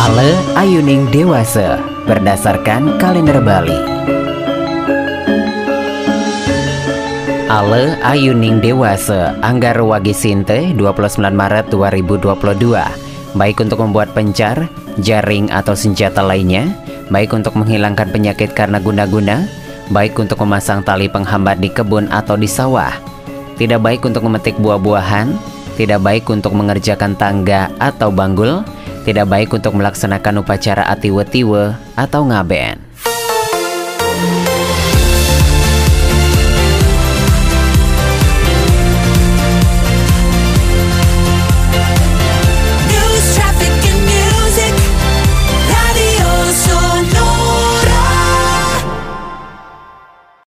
Ale Ayuning Dewasa berdasarkan kalender Bali. Ale Ayuning Dewasa Anggar Wagi Sinte 29 Maret 2022 Baik untuk membuat pencar, jaring atau senjata lainnya. Baik untuk menghilangkan penyakit karena guna-guna. Baik untuk memasang tali penghambat di kebun atau di sawah. Tidak baik untuk memetik buah-buahan. Tidak baik untuk mengerjakan tangga atau banggul tidak baik untuk melaksanakan upacara atiwe-tiwe atau ngaben.